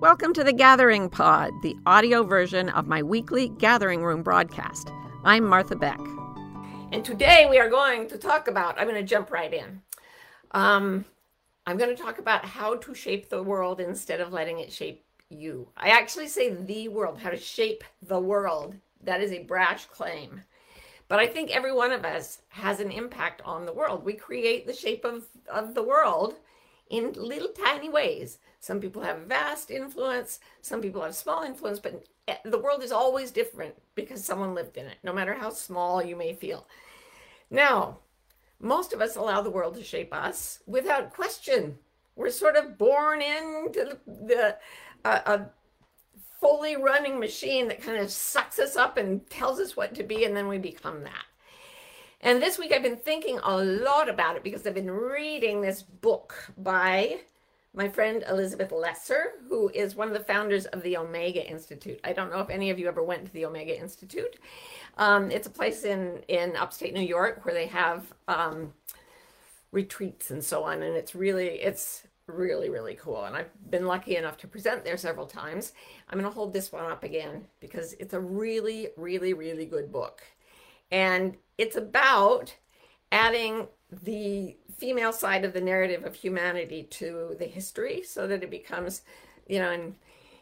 Welcome to the Gathering Pod, the audio version of my weekly Gathering Room broadcast. I'm Martha Beck. And today we are going to talk about, I'm going to jump right in. Um, I'm going to talk about how to shape the world instead of letting it shape you. I actually say the world, how to shape the world. That is a brash claim. But I think every one of us has an impact on the world. We create the shape of, of the world in little tiny ways. Some people have vast influence, some people have small influence, but eh, the world is always different because someone lived in it, no matter how small you may feel. Now, most of us allow the world to shape us without question. We're sort of born into the uh, a fully running machine that kind of sucks us up and tells us what to be, and then we become that. And this week I've been thinking a lot about it because I've been reading this book by my friend Elizabeth Lesser, who is one of the founders of the Omega Institute. I don't know if any of you ever went to the Omega Institute. Um, it's a place in, in upstate New York where they have um, retreats and so on. And it's really, it's really, really cool. And I've been lucky enough to present there several times. I'm going to hold this one up again because it's a really, really, really good book. And it's about adding the female side of the narrative of humanity to the history so that it becomes, you know, in,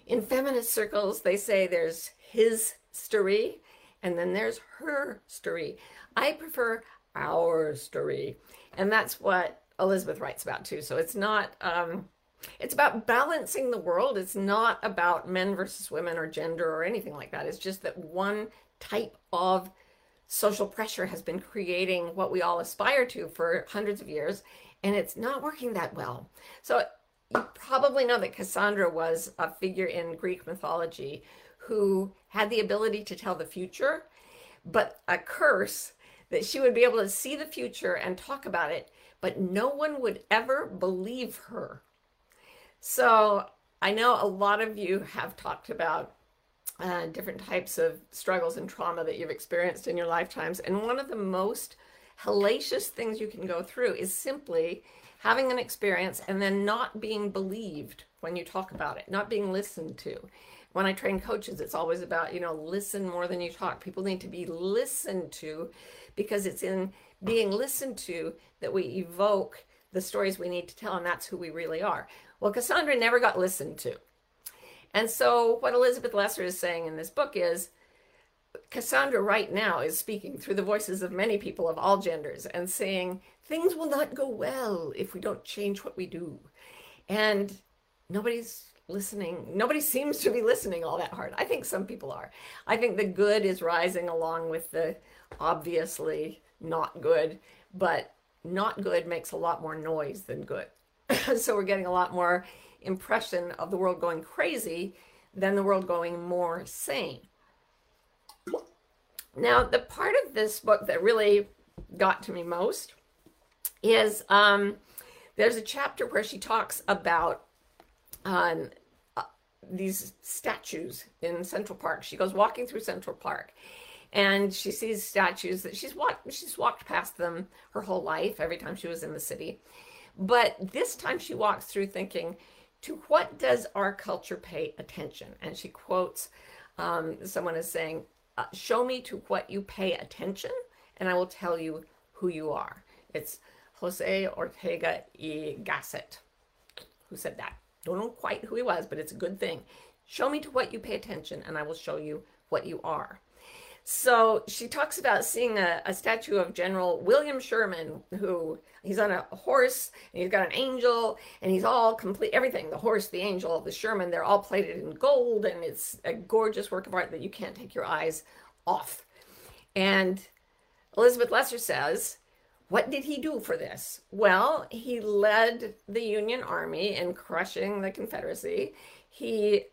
in feminist circles, they say there's his story and then there's her story. I prefer our story. And that's what Elizabeth writes about too. So it's not, um, it's about balancing the world. It's not about men versus women or gender or anything like that. It's just that one type of social pressure has been creating what we all aspire to for hundreds of years, and it's not working that well. So you probably know that Cassandra was a figure in Greek mythology who had the ability to tell the future, but a curse that she would be able to see the future and talk about it, but no one would ever believe her. So I know a lot of you have talked about uh, different types of struggles and trauma that you've experienced in your lifetimes. And one of the most hellacious things you can go through is simply having an experience and then not being believed when you talk about it, not being listened to. When I train coaches, it's always about, you know, listen more than you talk. People need to be listened to because it's in being listened to that we evoke the stories we need to tell, and that's who we really are. Well, Cassandra never got listened to. And so, what Elizabeth Lesser is saying in this book is Cassandra right now is speaking through the voices of many people of all genders and saying things will not go well if we don't change what we do. And nobody's listening. Nobody seems to be listening all that hard. I think some people are. I think the good is rising along with the obviously not good, but not good makes a lot more noise than good. so we're getting a lot more impression of the world going crazy than the world going more sane. Now, the part of this book that really got to me most is um, there's a chapter where she talks about um, uh, these statues in Central Park. She goes walking through Central Park and she sees statues that she's walked she's walked past them her whole life every time she was in the city. But this time she walks through thinking, to what does our culture pay attention? And she quotes um, someone is saying, uh, Show me to what you pay attention, and I will tell you who you are. It's Jose Ortega y Gasset who said that. Don't know quite who he was, but it's a good thing. Show me to what you pay attention, and I will show you what you are. So she talks about seeing a, a, statue of General William Sherman, who he's on a horse and he's got an angel and he's all complete everything the horse, the angel, the Sherman, they're all plated in gold and it's a gorgeous work of art that you can't take your eyes off. And Elizabeth Lesser says, what did he do for this? Well, he led the Union Army in crushing the Confederacy. He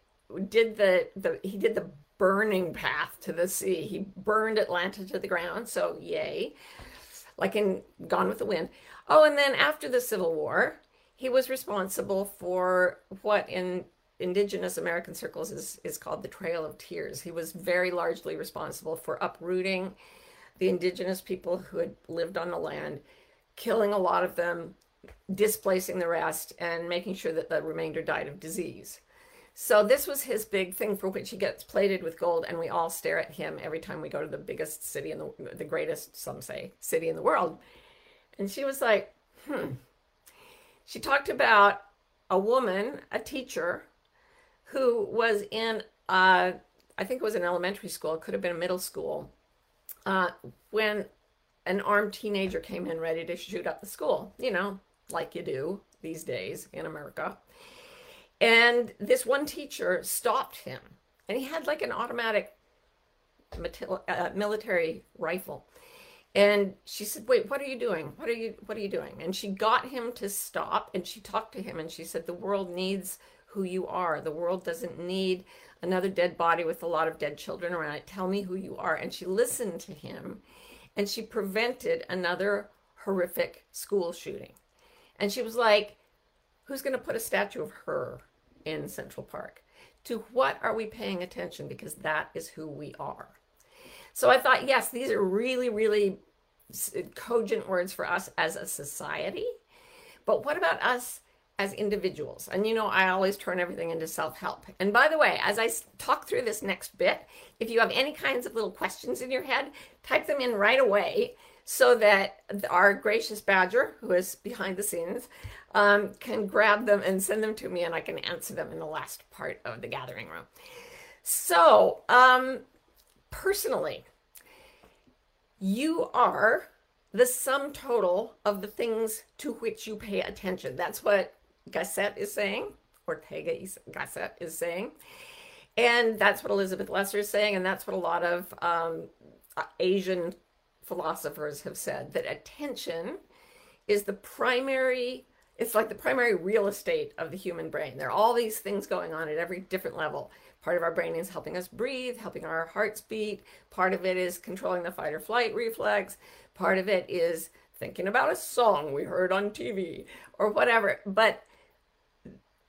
did the, the he did the burning path to the sea. He burned Atlanta to the ground, so yay. Like in Gone with the Wind. Oh, and then after the Civil War, he was responsible for what in indigenous American circles is, is called the Trail of Tears. He was very largely responsible for uprooting the indigenous people who had lived on the land, killing a lot of them, displacing the rest, and making sure that the remainder died of disease. So this was his big thing for which he gets plated with gold, and we all stare at him every time we go to the biggest city in the the greatest, some say, city in the world. And she was like, hmm. She talked about a woman, a teacher, who was in, uh, I think it was an elementary school, it could have been a middle school, uh, when an armed teenager came in ready to shoot up the school, you know, like you do these days in America. And this one teacher stopped him, and he had like an automatic uh, military rifle. And she said, "Wait, what are you doing? What are you what are you doing?" And she got him to stop and she talked to him and she said, "The world needs who you are. The world doesn't need another dead body with a lot of dead children around it. Tell me who you are." And she listened to him and she prevented another horrific school shooting. And she was like, "Who's going to put a statue of her in Central Park?" To what are we paying attention because that is who we are. So I thought, yes, these are really, really cogent words for us as a society. But what about us as individuals? And you know, I always turn everything into self help. And by the way, as I talk through this next bit, if you have any kinds of little questions in your head, type them in right away so that our gracious badger, who is behind the scenes, um, can grab them and send them to me, and I can answer them in the last part of the gathering room. So, um, personally, you are the sum total of the things to which you pay attention. That's what Gasset is saying, Ortega Gasset is saying. And that's what Elizabeth Lesser is saying. And that's what a lot of um, Asian philosophers have said that attention is the primary, it's like the primary real estate of the human brain. There are all these things going on at every different level. Part of our brain is helping us breathe, helping our hearts beat. Part of it is controlling the fight or flight reflex. Part of it is thinking about a song we heard on TV or whatever. But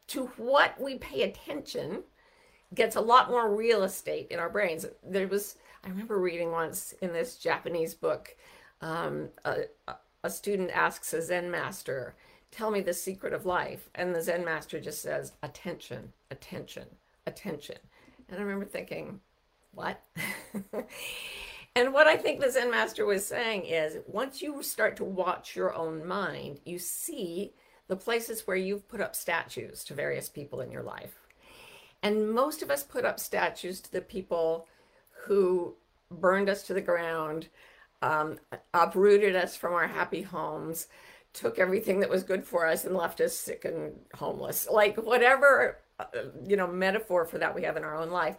to what we pay attention gets a lot more real estate in our brains. There was, I remember reading once in this Japanese book, um, a, a student asks a Zen master, Tell me the secret of life. And the Zen master just says, Attention, attention attention. And I remember thinking, what? and what I think the Zen master was saying is once you start to watch your own mind, you see the places where you've put up statues to various people in your life. And most of us put up statues to the people who burned us to the ground, um, uprooted us from our happy homes, took everything that was good for us and left us sick and homeless. Like whatever uh, you know metaphor for that we have in our own life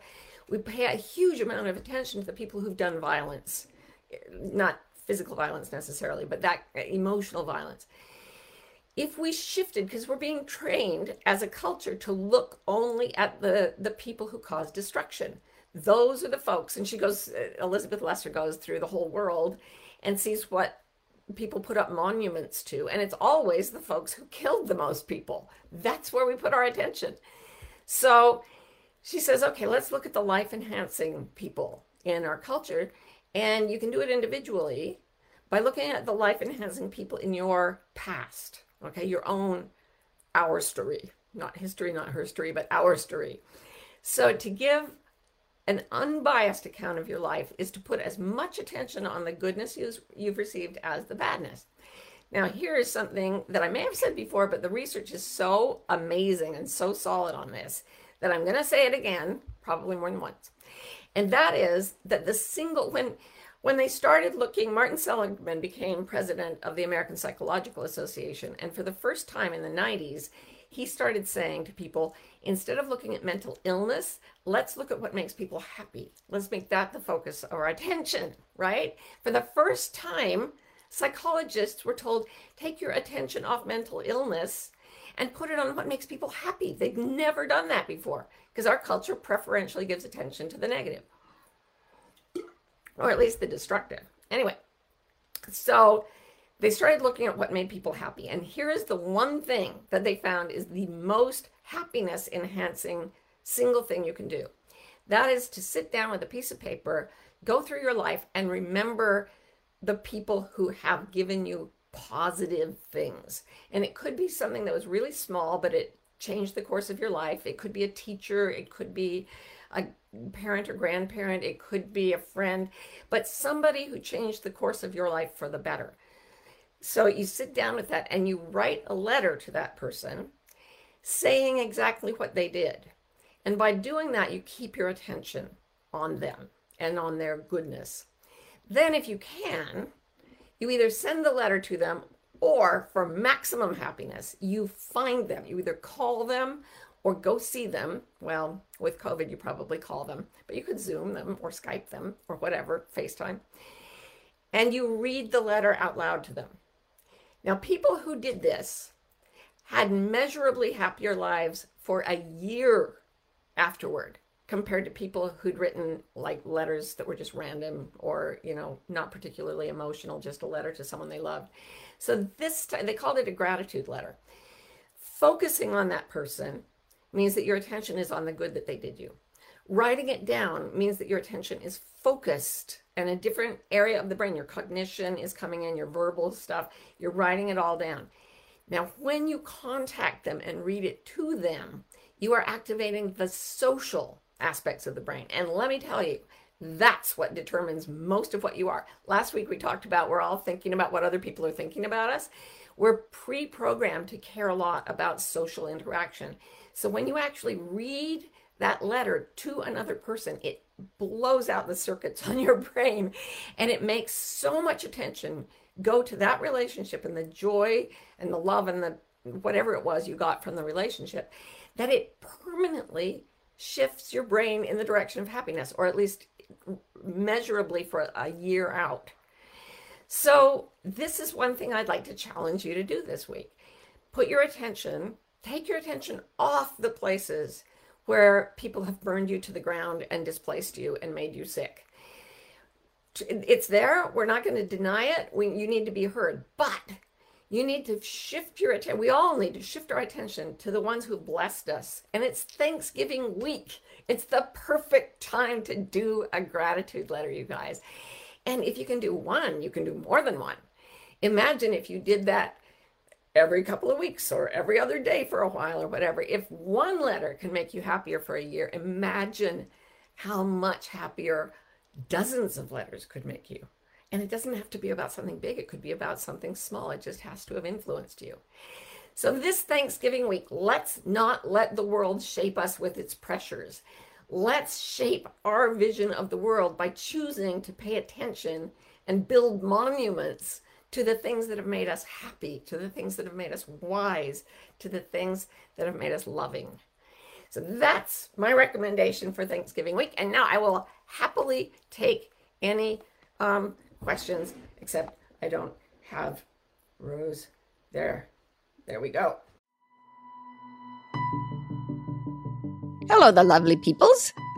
we pay a huge amount of attention to the people who've done violence not physical violence necessarily but that emotional violence if we shifted because we're being trained as a culture to look only at the the people who cause destruction those are the folks. And she goes uh, elizabeth lesser goes through the whole world and sees what people put up monuments to. And it's always the folks who killed the most people. That's where we put our attention. So she says, okay, let's look at the life enhancing people in our culture. And you can do it individually by looking at the life enhancing people in your past, okay, your own, our story, not history, not her story, but our story. So to give an unbiased account of your life is to put as much attention on the goodness you've received as the badness. Now, here is something that I may have said before, but the research is so amazing and so solid on this that I'm going to say it again, probably more than once. And that is that the single, when, when they started looking, Martin Seligman became president of the American Psychological Association. And for the first time in the 90s, he started saying to people, instead of looking at mental illness, let's look at what makes people happy. Let's make that the focus of our attention, right? For the first time, Psychologists were told, take your attention off mental illness and put it on what makes people happy. They've never done that before because our culture preferentially gives attention to the negative, or at least the destructive. Anyway, so they started looking at what made people happy. And here is the one thing that they found is the most happiness enhancing single thing you can do. That is to sit down with a piece of paper, go through your life, and remember the people who have given you positive things. And it could be something that was really small, but it changed the course of your life. It could be a teacher, it could be a parent or grandparent, it could be a friend, but somebody who changed the course of your life for the better. So you sit down with that and you write a letter to that person saying exactly what they did. And by doing that, you keep your attention on them and on their goodness. Then, if you can, you either send the letter to them or for maximum happiness, you find them. You either call them or go see them. Well, with COVID, you probably call them, but you could Zoom them or Skype them or whatever, FaceTime. And you read the letter out loud to them. Now, people who did this had measurably happier lives for a year afterward compared to people who'd written like letters that were just random or you know not particularly emotional just a letter to someone they loved. So this time they called it a gratitude letter. Focusing on that person means that your attention is on the good that they did you. Writing it down means that your attention is focused and a different area of the brain your cognition is coming in your verbal stuff you're writing it all down now when you contact them and read it to them you are activating the social aspects of the brain. And let me tell you, that's what determines most of what you are. Last week we talked about we're all thinking about what other people are thinking about us. We're pre programmed to care a lot about social interaction. So when you actually read that letter to another person, it blows out the circuits on your brain and it makes so much attention go to that relationship and the joy and the love and the whatever it was you got from the relationship that it permanently shifts your brain in the direction of happiness, or at least measurably for a year out. So, this is one thing I'd like to challenge you to do this week. Put your attention, take your attention off the places where people have burned you to the ground and displaced you and made you sick. It's there. We're not going to deny it. We, you need to be heard. But you need to shift your attention. We all need to shift our attention to the ones who blessed us. And it's Thanksgiving week. It's the perfect time to do a gratitude letter, you guys. And if you can do one, you can do more than one. Imagine if you did that every couple of weeks or every other day for a while or whatever. If one letter can make you happier for a year, imagine how much happier dozens of letters could make you. And it doesn't have to be about something big, it could be about something small. It just has to have influenced you. So, this Thanksgiving week, let's not let the world shape us with its pressures. Let's shape our vision of the world by choosing to pay attention and build monuments to the things that have made us happy, to the things that have made us wise, to the things that have made us loving. So that's my recommendation for Thanksgiving week. And now I will happily take any um, questions, except I don't have Rose there. There we go. Hello, the lovely peoples.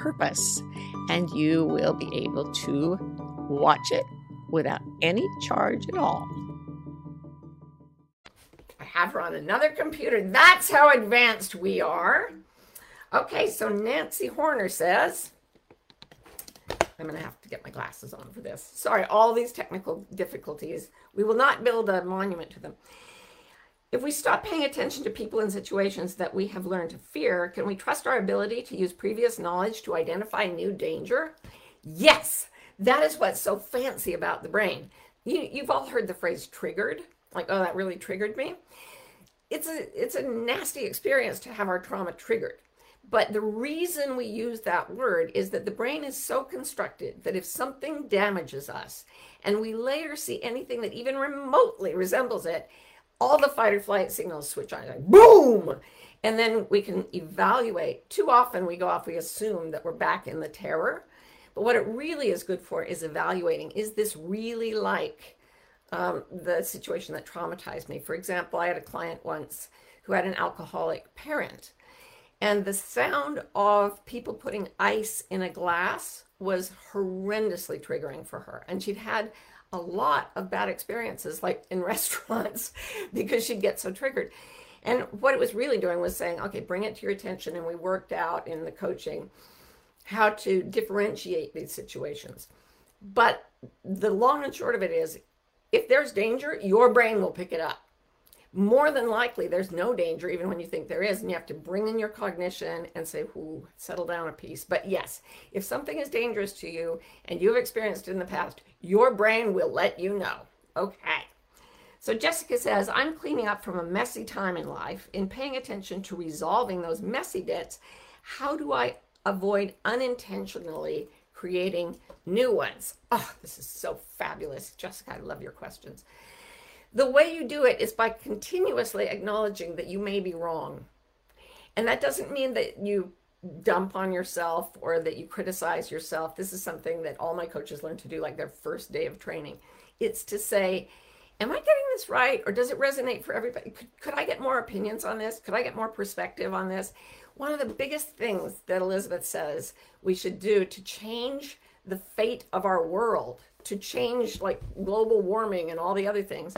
purpose, and you will be able to watch it without any charge at all. I have her on another computer. That's how advanced we are. Okay, so Nancy Horner says, I'm going to have to get my glasses on for this. Sorry, all these technical difficulties. We will not build a monument to them. If we stop paying attention to people and situations that we have learned to fear, can we trust our ability to use previous knowledge to identify new danger? Yes, that is what's so fancy about the brain. You, you've all heard the phrase triggered, like, oh, that really triggered me. It's a, it's a nasty experience to have our trauma triggered. But the reason we use that word is that the brain is so constructed that if something damages us and we later see anything that even remotely resembles it, all the fight or flight signals switch on, like boom! And then we can evaluate. Too often we go off, we assume that we're back in the terror. But what it really is good for is evaluating is this really like um, the situation that traumatized me? For example, I had a client once who had an alcoholic parent And the sound of people putting ice in a glass was horrendously triggering for her. And she'd had a lot of bad experiences, like in restaurants, because she'd get so triggered. And what it was really doing was saying, okay, bring it to your attention. And we worked out in the coaching how to differentiate these situations. But the long and short of it is if there's danger, your brain will pick it up. More than likely, there's no danger, even when you think there is, and you have to bring in your cognition and say, "Ooh, settle down a piece." But yes, if something is dangerous to you and you've experienced it in the past, your brain will let you know. Okay. So Jessica says, I'm cleaning up from a messy time in life. In paying attention to resolving those messy debts how do I avoid unintentionally creating new ones? Oh, this is so fabulous. Jessica, I love your questions. The way you do it is by continuously acknowledging that you may be wrong. And that doesn't mean that you dump on yourself or that you criticize yourself. This is something that all my coaches learn to do like their first day of training. It's to say, Am I getting this right? Or does it resonate for everybody? Could, could I get more opinions on this? Could I get more perspective on this? One of the biggest things that Elizabeth says we should do to change the fate of our world, to change like global warming and all the other things,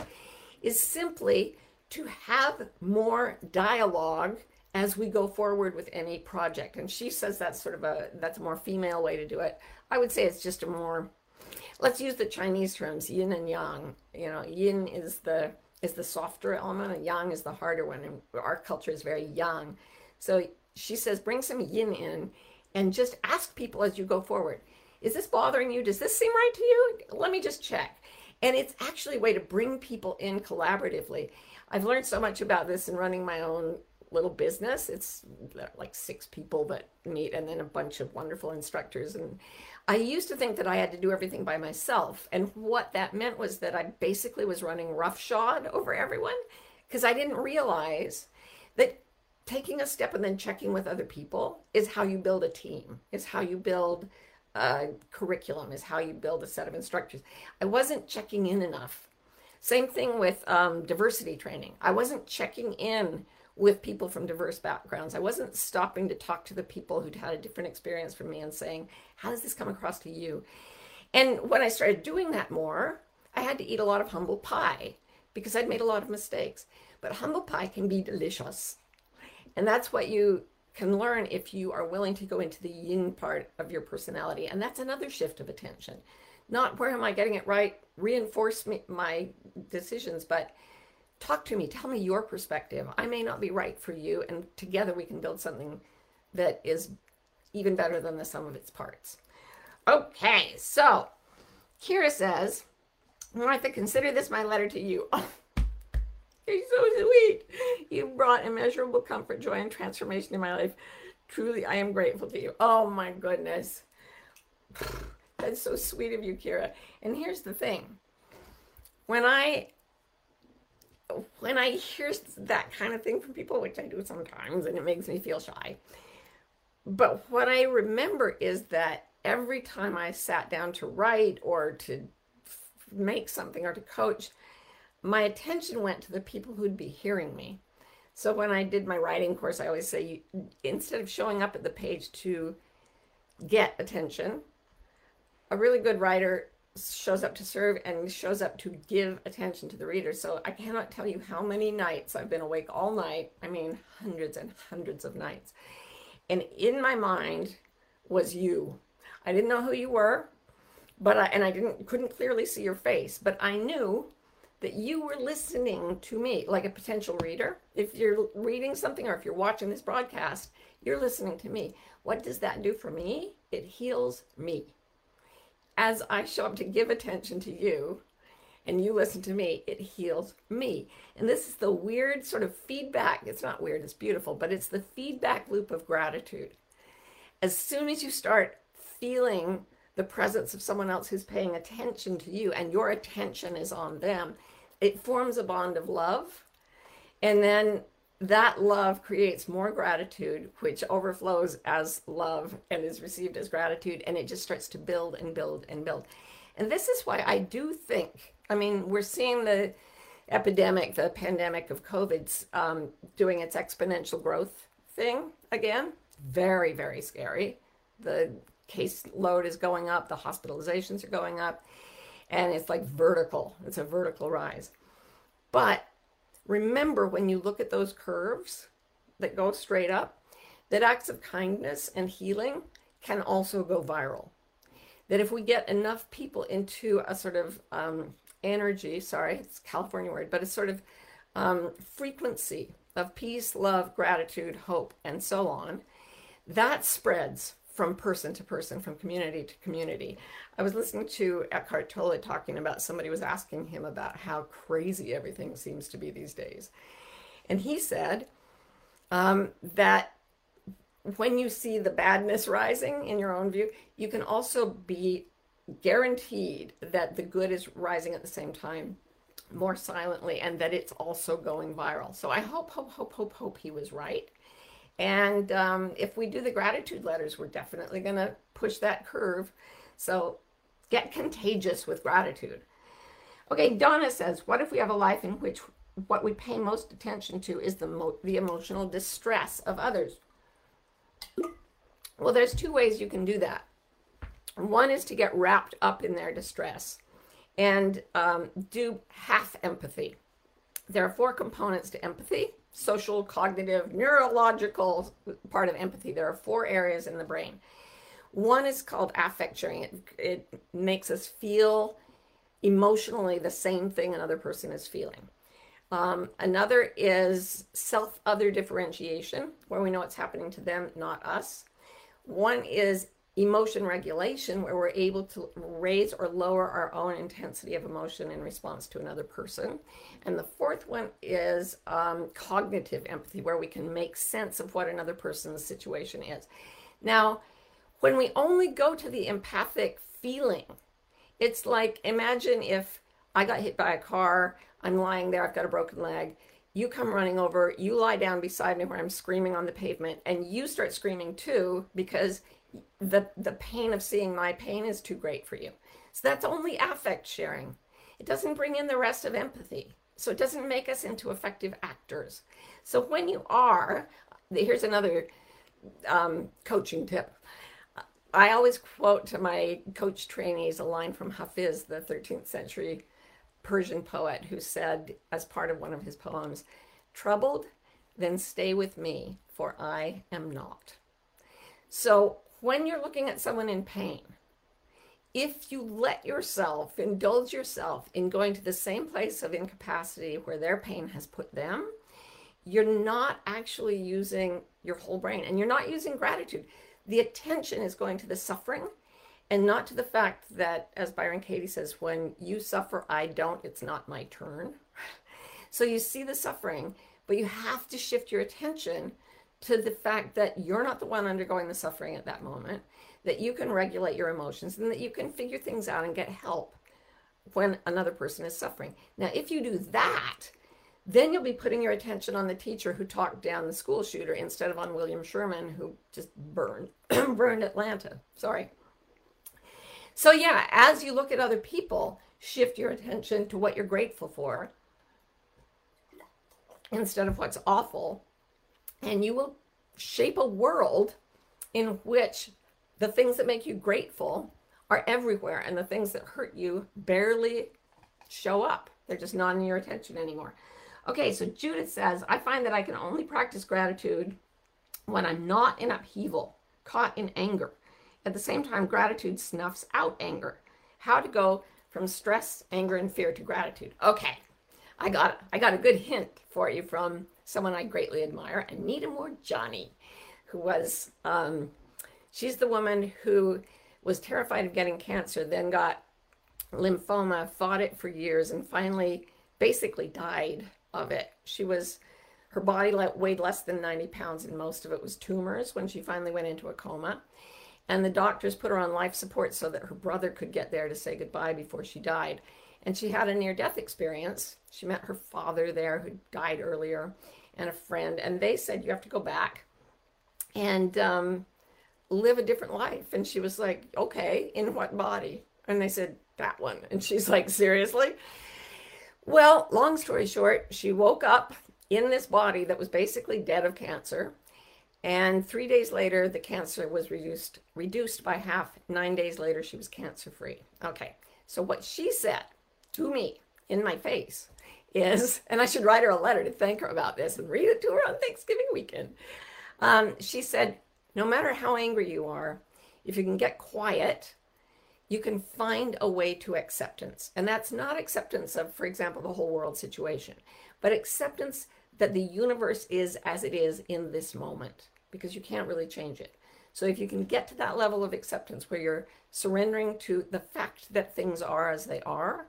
is simply to have more dialogue as we go forward with any project. And she says that's sort of a that's a more female way to do it. I would say it's just a more let's use the Chinese terms yin and yang. You know, yin is the is the softer element and yang is the harder one. And our culture is very yang. So she says, bring some yin in and just ask people as you go forward. Is this bothering you? Does this seem right to you? Let me just check. And it's actually a way to bring people in collaboratively. I've learned so much about this in running my own little business. It's uh, like six people that meet and then a bunch of wonderful instructors. And I used to think that I had to do everything by myself. And what that meant was that I basically was running roughshod over everyone because I didn't realize that taking a step and then checking with other people is how you build a team, is how you build a curriculum, is how you build a set of instructors. I wasn't checking in enough. Same thing with um, diversity training. I wasn't checking in with people from diverse backgrounds. I wasn't stopping to talk to the people who'd had a different experience from me and saying, How does this come across to you? And when I started doing that more, I had to eat a lot of humble pie because I'd made a lot of mistakes. But humble pie can be delicious. And that's what you can learn if you are willing to go into the yin part of your personality. And that's another shift of attention. Not where am I getting it right, reinforce me, my decisions, but talk to me, tell me your perspective. I may not be right for you, and together we can build something that is even better than the sum of its parts. Okay, so Kira says, Martha, consider this my letter to you. You're so sweet. You brought immeasurable comfort, joy, and transformation in my life. Truly, I am grateful to you. Oh my goodness. That's so sweet of you, Kira. And here's the thing. When I when I hear that kind of thing from people, which I do sometimes, and it makes me feel shy. But what I remember is that every time I sat down to write or to make something or to coach, my attention went to the people who'd be hearing me. So when I did my writing course, I always say instead of showing up at the page to get attention, a really good writer shows up to serve and shows up to give attention to the reader. So I cannot tell you how many nights I've been awake all night. I mean, hundreds and hundreds of nights. And in my mind was you. I didn't know who you were, but I, and I didn't couldn't clearly see your face, but I knew that you were listening to me like a potential reader. If you're reading something or if you're watching this broadcast, you're listening to me. What does that do for me? It heals me. As I show up to give attention to you and you listen to me, it heals me. And this is the weird sort of feedback. It's not weird, it's beautiful, but it's the feedback loop of gratitude. As soon as you start feeling the presence of someone else who's paying attention to you and your attention is on them, it forms a bond of love. And then that love creates more gratitude, which overflows as love and is received as gratitude. And it just starts to build and build and build. And this is why I do think, I mean, we're seeing the epidemic, the pandemic of COVID's um, doing its exponential growth thing again. Very, very scary. The case load is going up, the hospitalizations are going up, and it's like vertical. It's a vertical rise. But remember when you look at those curves that go straight up, that acts of kindness and healing can also go viral. That if we get enough people into a sort of um, energy, sorry, it's California word, but a sort of um, frequency of peace, love, gratitude, hope, and so on, that spreads from person to person, from community to community. I was listening to Eckhart Tolle talking about somebody was asking him about how crazy everything seems to be these days. And he said um, that when you see the badness rising in your own view, you can also be guaranteed that the good is rising at the same time more silently and that it's also going viral. So I hope, hope, hope, hope, hope he was right. And um, if we do the gratitude letters, we're definitely going to push that curve. So get contagious with gratitude. Okay, Donna says, what if we have a life in which what we pay most attention to is the, the emotional distress of others? Well, there's two ways you can do that. One is to get wrapped up in their distress and um, do half empathy. There are four components to empathy social, cognitive, neurological part of empathy. There are four areas in the brain. One is called affect sharing, it, it makes us feel emotionally the same thing another person is feeling. Um, another is self other differentiation, where we know what's happening to them, not us. One is emotion regulation, where we're able to raise or lower our own intensity of emotion in response to another person. And the fourth one is um, cognitive empathy, where we can make sense of what another person's situation is. Now, when we only go to the empathic feeling, it's like imagine if I got hit by a car, I'm lying there, I've got a broken leg. You come running over, you lie down beside me where I'm screaming on the pavement, and you start screaming too because the the pain of seeing my pain is too great for you. So that's only affect sharing. It doesn't bring in the rest of empathy. So it doesn't make us into effective actors. So when you are, here's another um, coaching tip. I always quote to my coach trainees a line from Hafiz, the 13th century Persian poet, who said, as part of one of his poems, Troubled, then stay with me, for I am not. So when you're looking at someone in pain, if you let yourself indulge yourself in going to the same place of incapacity where their pain has put them, you're not actually using your whole brain and you're not using gratitude. The attention is going to the suffering and not to the fact that, as Byron Katie says, when you suffer, I don't, it's not my turn. So you see the suffering, but you have to shift your attention to the fact that you're not the one undergoing the suffering at that moment, that you can regulate your emotions, and that you can figure things out and get help when another person is suffering. Now, if you do that, then you'll be putting your attention on the teacher who talked down the school shooter instead of on William Sherman who just burned burned Atlanta. Sorry. So yeah, as you look at other people, shift your attention to what you're grateful for instead of what's awful and you will shape a world in which the things that make you grateful are everywhere and the things that hurt you barely show up. They're just not in your attention anymore. Okay, so Judith says, I find that I can only practice gratitude when I'm not in upheaval, caught in anger. At the same time, gratitude snuffs out anger. How to go from stress, anger, and fear to gratitude. Okay, I got I got a good hint for you from someone I greatly admire, Anita Moore Johnny, who was, um, she's the woman who was terrified of getting cancer, then got lymphoma, fought it for years, and finally basically died of it. She was, her body weighed less than 90 pounds, and most of it was tumors when she finally went into a coma. And the doctors put her on life support so that her brother could get there to say goodbye before she died. And she had a near death experience. She met her father there, who died earlier, and a friend. And they said, You have to go back and um, live a different life. And she was like, Okay, in what body? And they said, That one. And she's like, Seriously? Well, long story short, she woke up in this body that was basically dead of cancer. And three days later, the cancer was reduced reduced by half. Nine days later, she was cancer free. Okay, so what she said to me in my face is, and I should write her a letter to thank her about this and read it to her on Thanksgiving weekend. Um, she said, no matter how angry you are, if you can get quiet, you can find a way to acceptance. And that's not acceptance of, for example, the whole world situation, but acceptance that the universe is as it is in this moment, because you can't really change it. So if you can get to that level of acceptance where you're surrendering to the fact that things are as they are,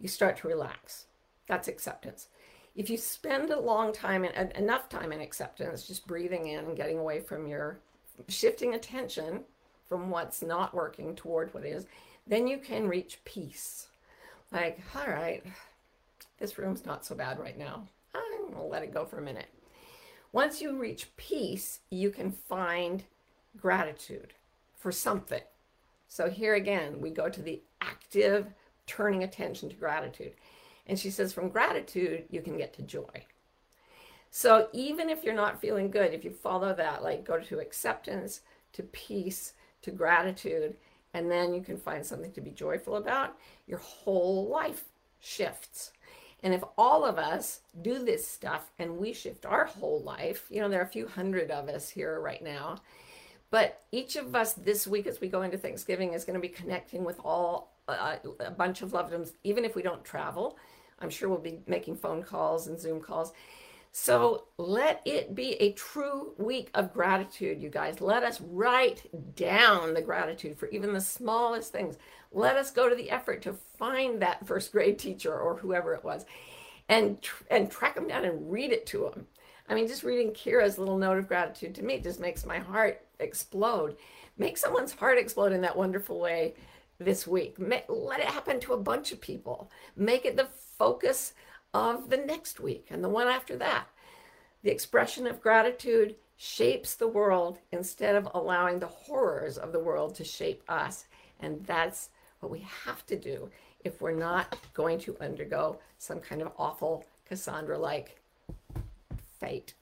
you start to relax. That's acceptance. If you spend a long time and enough time in acceptance, just breathing in and getting away from your shifting attention from what's not working toward what is, then you can reach peace. Like, all right, this room's not so bad right now. I'm going to let it go for a minute. Once you reach peace, you can find gratitude for something. So here again, we go to the active turning attention to gratitude. And she says, from gratitude, you can get to joy. So even if you're not feeling good, if you follow that, like go to acceptance, to peace, to gratitude, and then you can find something to be joyful about, your whole life shifts. And if all of us do this stuff and we shift our whole life, you know, there are a few hundred of us here right now, but each of us this week as we go into Thanksgiving is going to be connecting with all uh, a bunch of loved ones, even if we don't travel. I'm sure we'll be making phone calls and Zoom calls. So let it be a true week of gratitude, you guys. Let us write down the gratitude for even the smallest things. Let us go to the effort to find that first grade teacher or whoever it was and and track them down and read it to them. I mean, just reading Kira's little note of gratitude to me just makes my heart explode. Make someone's heart explode in that wonderful way this week. Let it happen to a bunch of people. Make it the focus of the next week and the one after that. The expression of gratitude shapes the world instead of allowing the horrors of the world to shape us. And that's what we have to do if we're not going to undergo some kind of awful Cassandra like fate.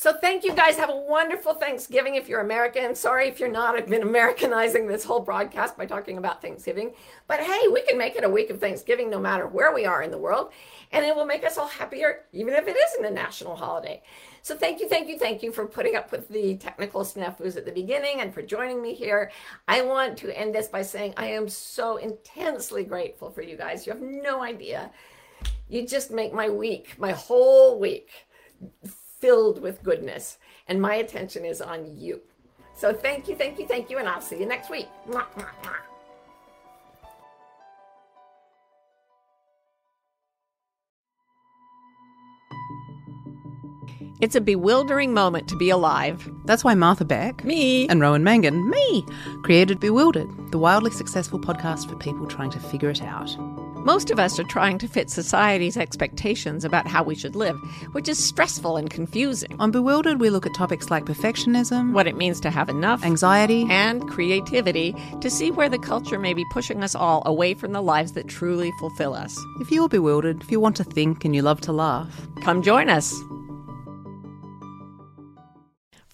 So thank you guys. Have a wonderful Thanksgiving if you're American. Sorry if you're not. I've been Americanizing this whole broadcast by talking about Thanksgiving. But hey, we can make it a week of Thanksgiving no matter where we are in the world. And it will make us all happier, even if it isn't a national holiday. So thank you, thank you, thank you for putting up with the technical snafus at the beginning and for joining me here. I want to end this by saying I am so intensely grateful for you guys. You have no idea. You just make my week, my whole week filled with goodness. And my attention is on you. So thank you, thank you, thank you, and I'll see you next week. Mwah, mwah, mwah. It's a bewildering moment to be alive. That's why Martha Beck, me, and Rowan Mangan, me, created Bewildered, the wildly successful podcast for people trying to figure it out. Most of us are trying to fit society's expectations about how we should live, which is stressful and confusing. On Bewildered, we look at topics like perfectionism, what it means to have enough, anxiety, and creativity to see where the culture may be pushing us all away from the lives that truly fulfill us. If you're bewildered, if you want to think and you love to laugh, come join us.